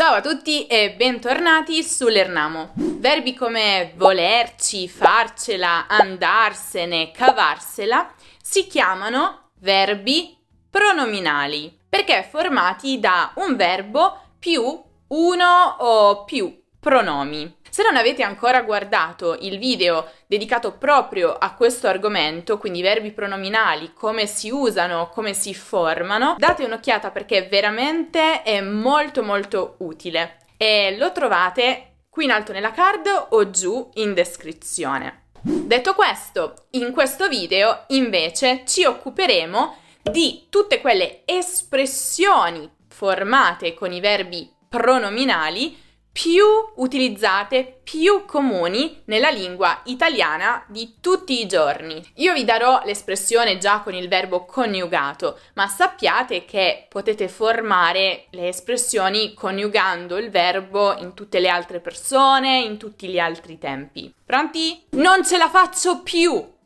Ciao a tutti e bentornati sull'Ernamo. Verbi come volerci, farcela, andarsene, cavarsela si chiamano verbi pronominali perché formati da un verbo più uno o più pronomi. Se non avete ancora guardato il video dedicato proprio a questo argomento, quindi verbi pronominali, come si usano, come si formano, date un'occhiata perché veramente è molto molto utile e lo trovate qui in alto nella card o giù in descrizione. Detto questo, in questo video invece ci occuperemo di tutte quelle espressioni formate con i verbi pronominali più utilizzate, più comuni nella lingua italiana di tutti i giorni. Io vi darò l'espressione già con il verbo coniugato, ma sappiate che potete formare le espressioni coniugando il verbo in tutte le altre persone, in tutti gli altri tempi. Pronti? Non ce la faccio più!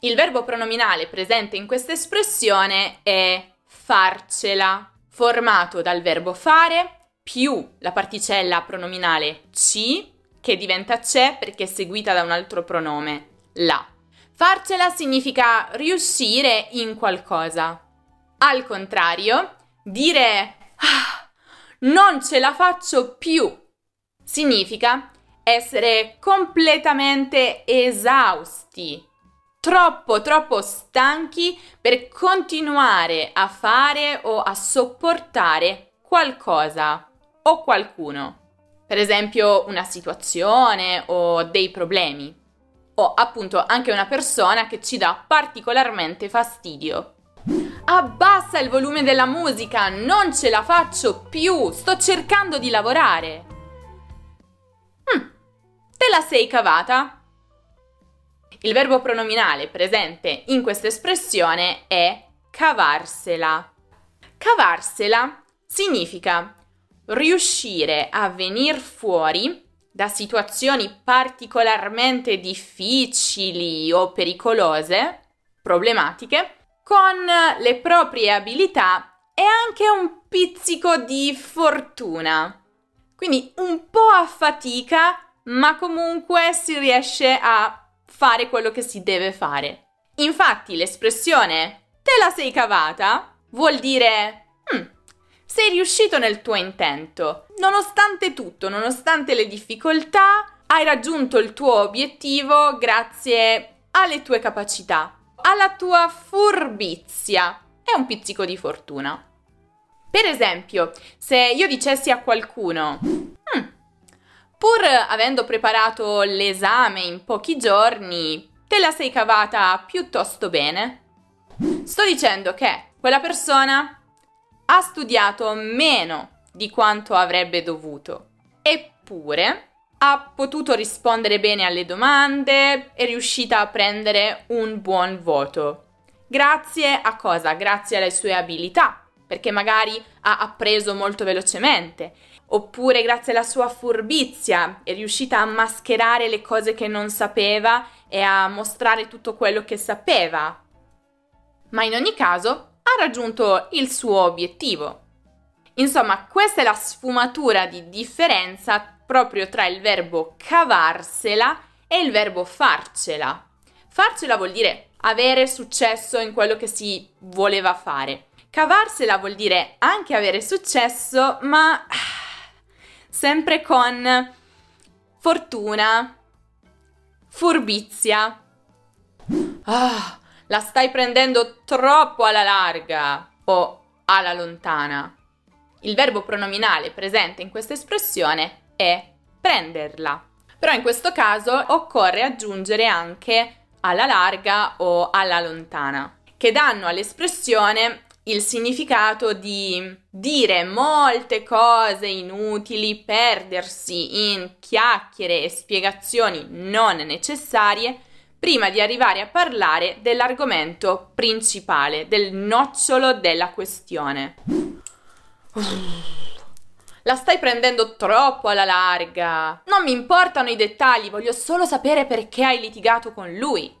Il verbo pronominale presente in questa espressione è farcela, formato dal verbo fare più la particella pronominale ci, che diventa c'è perché è seguita da un altro pronome, la. Farcela significa riuscire in qualcosa. Al contrario, dire ah, non ce la faccio più significa essere completamente esausti, troppo troppo stanchi per continuare a fare o a sopportare qualcosa o qualcuno. Per esempio una situazione o dei problemi. O appunto anche una persona che ci dà particolarmente fastidio. Abbassa il volume della musica, non ce la faccio più, sto cercando di lavorare. Hm, te la sei cavata? Il verbo pronominale presente in questa espressione è cavarsela. Cavarsela significa riuscire a venire fuori da situazioni particolarmente difficili o pericolose, problematiche, con le proprie abilità e anche un pizzico di fortuna. Quindi un po' a fatica, ma comunque si riesce a fare quello che si deve fare. Infatti l'espressione te la sei cavata vuol dire hm, sei riuscito nel tuo intento. Nonostante tutto, nonostante le difficoltà, hai raggiunto il tuo obiettivo grazie alle tue capacità, alla tua furbizia e un pizzico di fortuna. Per esempio, se io dicessi a qualcuno, hmm, pur avendo preparato l'esame in pochi giorni, te la sei cavata piuttosto bene, sto dicendo che quella persona ha studiato meno di quanto avrebbe dovuto, eppure ha potuto rispondere bene alle domande, è riuscita a prendere un buon voto. Grazie a cosa? Grazie alle sue abilità, perché magari ha appreso molto velocemente, oppure grazie alla sua furbizia è riuscita a mascherare le cose che non sapeva e a mostrare tutto quello che sapeva. Ma in ogni caso ha raggiunto il suo obiettivo. Insomma, questa è la sfumatura di differenza proprio tra il verbo cavarsela e il verbo farcela. Farcela vuol dire avere successo in quello che si voleva fare. Cavarsela vuol dire anche avere successo, ma sempre con fortuna, furbizia. Ah, la stai prendendo troppo alla larga o alla lontana. Il verbo pronominale presente in questa espressione è prenderla. Però in questo caso occorre aggiungere anche alla larga o alla lontana, che danno all'espressione il significato di dire molte cose inutili, perdersi in chiacchiere e spiegazioni non necessarie prima di arrivare a parlare dell'argomento principale, del nocciolo della questione. La stai prendendo troppo alla larga. Non mi importano i dettagli, voglio solo sapere perché hai litigato con lui.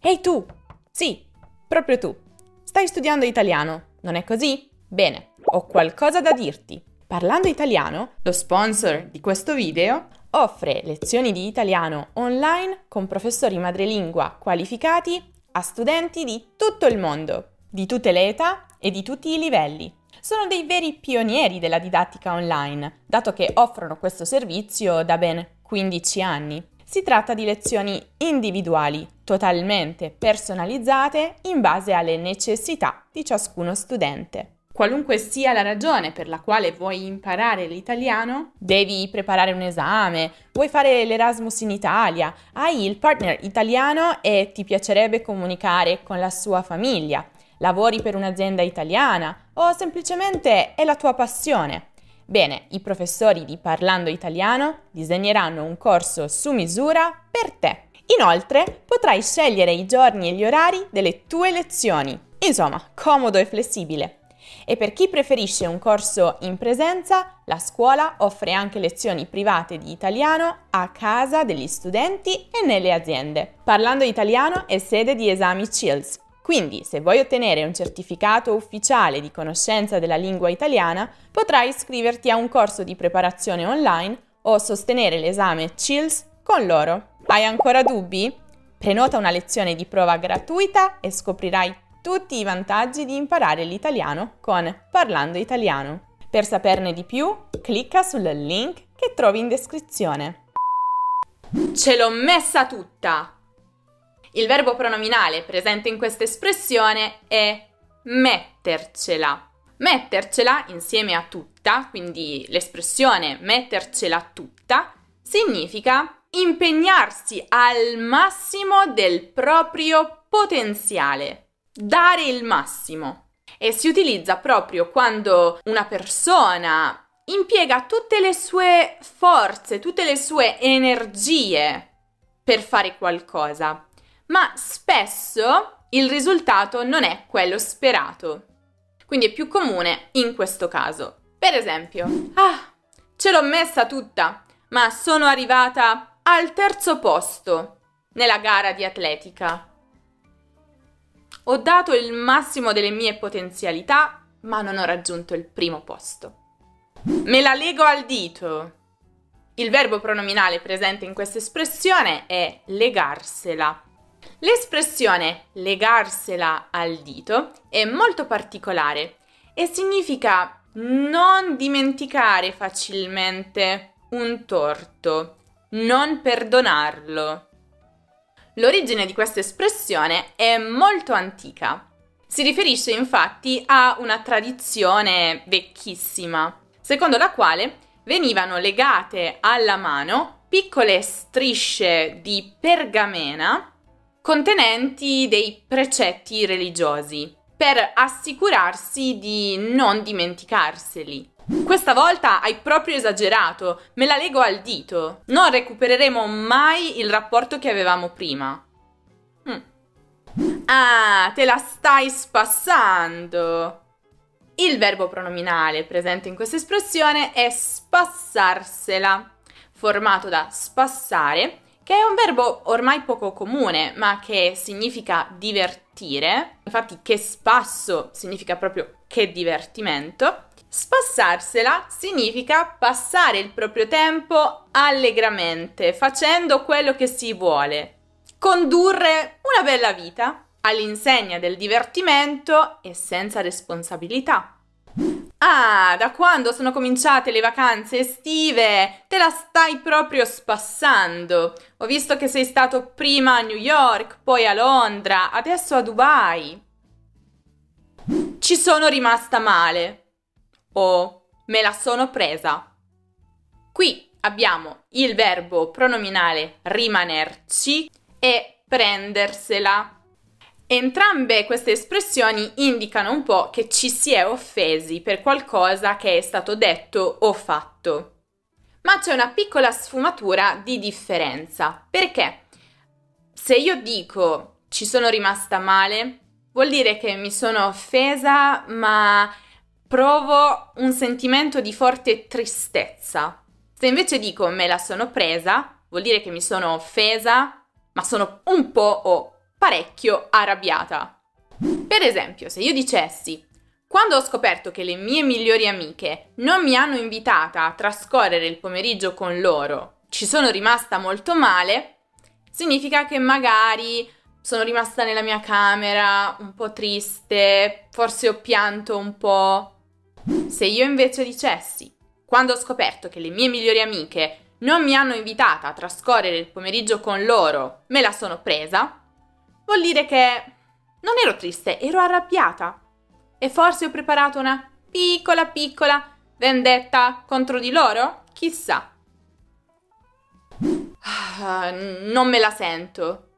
Ehi tu! Sì, proprio tu. Stai studiando italiano, non è così? Bene, ho qualcosa da dirti. Parlando Italiano, lo sponsor di questo video, offre lezioni di italiano online con professori madrelingua qualificati a studenti di tutto il mondo, di tutte le età e di tutti i livelli. Sono dei veri pionieri della didattica online, dato che offrono questo servizio da ben 15 anni. Si tratta di lezioni individuali, totalmente personalizzate in base alle necessità di ciascuno studente. Qualunque sia la ragione per la quale vuoi imparare l'italiano, devi preparare un esame, vuoi fare l'Erasmus in Italia, hai il partner italiano e ti piacerebbe comunicare con la sua famiglia, lavori per un'azienda italiana o semplicemente è la tua passione. Bene, i professori di Parlando Italiano disegneranno un corso su misura per te. Inoltre, potrai scegliere i giorni e gli orari delle tue lezioni. Insomma, comodo e flessibile. E per chi preferisce un corso in presenza, la scuola offre anche lezioni private di italiano a casa degli studenti e nelle aziende. Parlando Italiano è sede di esami CILS, quindi, se vuoi ottenere un certificato ufficiale di conoscenza della lingua italiana, potrai iscriverti a un corso di preparazione online o sostenere l'esame CILS con loro. Hai ancora dubbi? Prenota una lezione di prova gratuita e scoprirai tutti i vantaggi di imparare l'italiano con Parlando Italiano. Per saperne di più, clicca sul link che trovi in descrizione. Ce l'ho messa tutta! Il verbo pronominale presente in questa espressione è mettercela. Mettercela insieme a tutta, quindi l'espressione mettercela tutta, significa impegnarsi al massimo del proprio potenziale, dare il massimo. E si utilizza proprio quando una persona impiega tutte le sue forze, tutte le sue energie per fare qualcosa ma spesso il risultato non è quello sperato. Quindi è più comune in questo caso. Per esempio, ah, ce l'ho messa tutta, ma sono arrivata al terzo posto nella gara di atletica. Ho dato il massimo delle mie potenzialità, ma non ho raggiunto il primo posto. Me la lego al dito. Il verbo pronominale presente in questa espressione è legarsela. L'espressione legarsela al dito è molto particolare e significa non dimenticare facilmente un torto, non perdonarlo. L'origine di questa espressione è molto antica. Si riferisce infatti a una tradizione vecchissima, secondo la quale venivano legate alla mano piccole strisce di pergamena contenenti dei precetti religiosi per assicurarsi di non dimenticarseli. Questa volta hai proprio esagerato, me la lego al dito. Non recupereremo mai il rapporto che avevamo prima. Mm. Ah, te la stai spassando. Il verbo pronominale presente in questa espressione è spassarsela, formato da spassare che è un verbo ormai poco comune, ma che significa divertire. Infatti, che spasso significa proprio che divertimento. Spassarsela significa passare il proprio tempo allegramente, facendo quello che si vuole. Condurre una bella vita all'insegna del divertimento e senza responsabilità. Ah, da quando sono cominciate le vacanze estive? Te la stai proprio spassando. Ho visto che sei stato prima a New York, poi a Londra, adesso a Dubai. Ci sono rimasta male. O me la sono presa. Qui abbiamo il verbo pronominale rimanerci e prendersela. Entrambe queste espressioni indicano un po' che ci si è offesi per qualcosa che è stato detto o fatto. Ma c'è una piccola sfumatura di differenza. Perché se io dico ci sono rimasta male, vuol dire che mi sono offesa, ma provo un sentimento di forte tristezza. Se invece dico me la sono presa, vuol dire che mi sono offesa, ma sono un po' o parecchio arrabbiata. Per esempio, se io dicessi Quando ho scoperto che le mie migliori amiche non mi hanno invitata a trascorrere il pomeriggio con loro, ci sono rimasta molto male, significa che magari sono rimasta nella mia camera un po' triste, forse ho pianto un po'. Se io invece dicessi, quando ho scoperto che le mie migliori amiche non mi hanno invitata a trascorrere il pomeriggio con loro, me la sono presa, vuol dire che non ero triste, ero arrabbiata. E forse ho preparato una piccola piccola vendetta contro di loro? Chissà. Ah, non me la sento.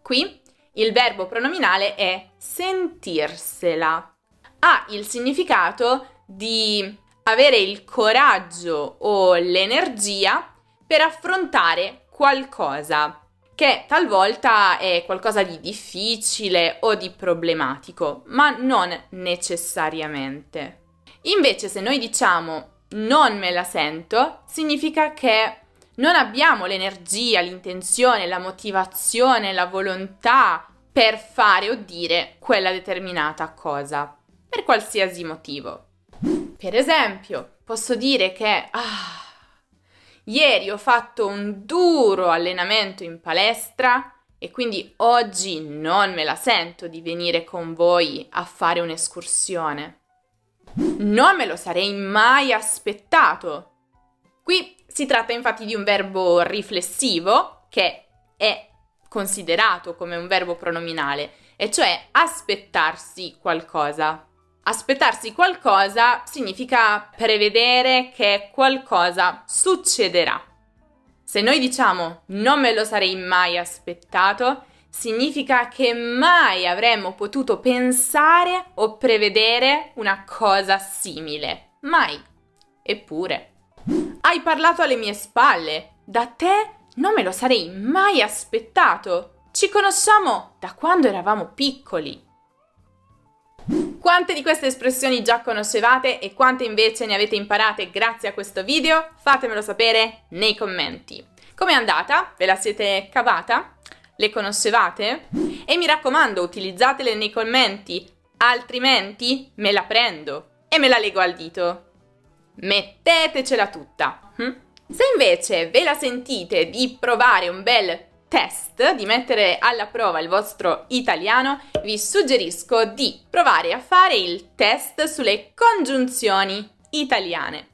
Qui il verbo pronominale è sentirsela. Ha il significato di avere il coraggio o l'energia per affrontare qualcosa che talvolta è qualcosa di difficile o di problematico, ma non necessariamente. Invece se noi diciamo non me la sento, significa che non abbiamo l'energia, l'intenzione, la motivazione, la volontà per fare o dire quella determinata cosa, per qualsiasi motivo. Per esempio, posso dire che ah, ieri ho fatto un duro allenamento in palestra e quindi oggi non me la sento di venire con voi a fare un'escursione. Non me lo sarei mai aspettato. Qui si tratta infatti di un verbo riflessivo che è considerato come un verbo pronominale, e cioè aspettarsi qualcosa. Aspettarsi qualcosa significa prevedere che qualcosa succederà. Se noi diciamo non me lo sarei mai aspettato, significa che mai avremmo potuto pensare o prevedere una cosa simile. Mai. Eppure. Hai parlato alle mie spalle. Da te non me lo sarei mai aspettato. Ci conosciamo da quando eravamo piccoli. Quante di queste espressioni già conoscevate e quante invece ne avete imparate grazie a questo video? Fatemelo sapere nei commenti. Com'è andata? Ve la siete cavata? Le conoscevate? E mi raccomando, utilizzatele nei commenti, altrimenti me la prendo e me la leggo al dito. Mettetecela tutta. Hm? Se invece ve la sentite di provare un bel test, di mettere alla prova il vostro italiano, vi suggerisco di provare a fare il test sulle congiunzioni italiane.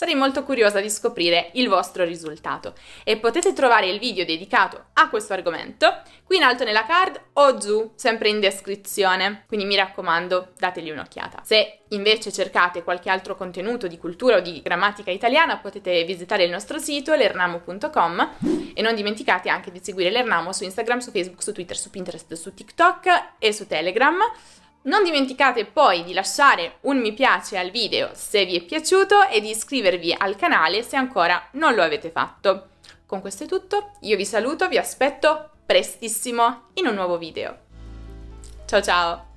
Sarei molto curiosa di scoprire il vostro risultato e potete trovare il video dedicato a questo argomento qui in alto nella card o giù, sempre in descrizione. Quindi mi raccomando, dategli un'occhiata. Se invece cercate qualche altro contenuto di cultura o di grammatica italiana, potete visitare il nostro sito lernamo.com e non dimenticate anche di seguire l'Ernamo su Instagram, su Facebook, su Twitter, su Pinterest, su TikTok e su Telegram. Non dimenticate poi di lasciare un mi piace al video se vi è piaciuto e di iscrivervi al canale se ancora non lo avete fatto. Con questo è tutto, io vi saluto, vi aspetto prestissimo in un nuovo video. Ciao ciao!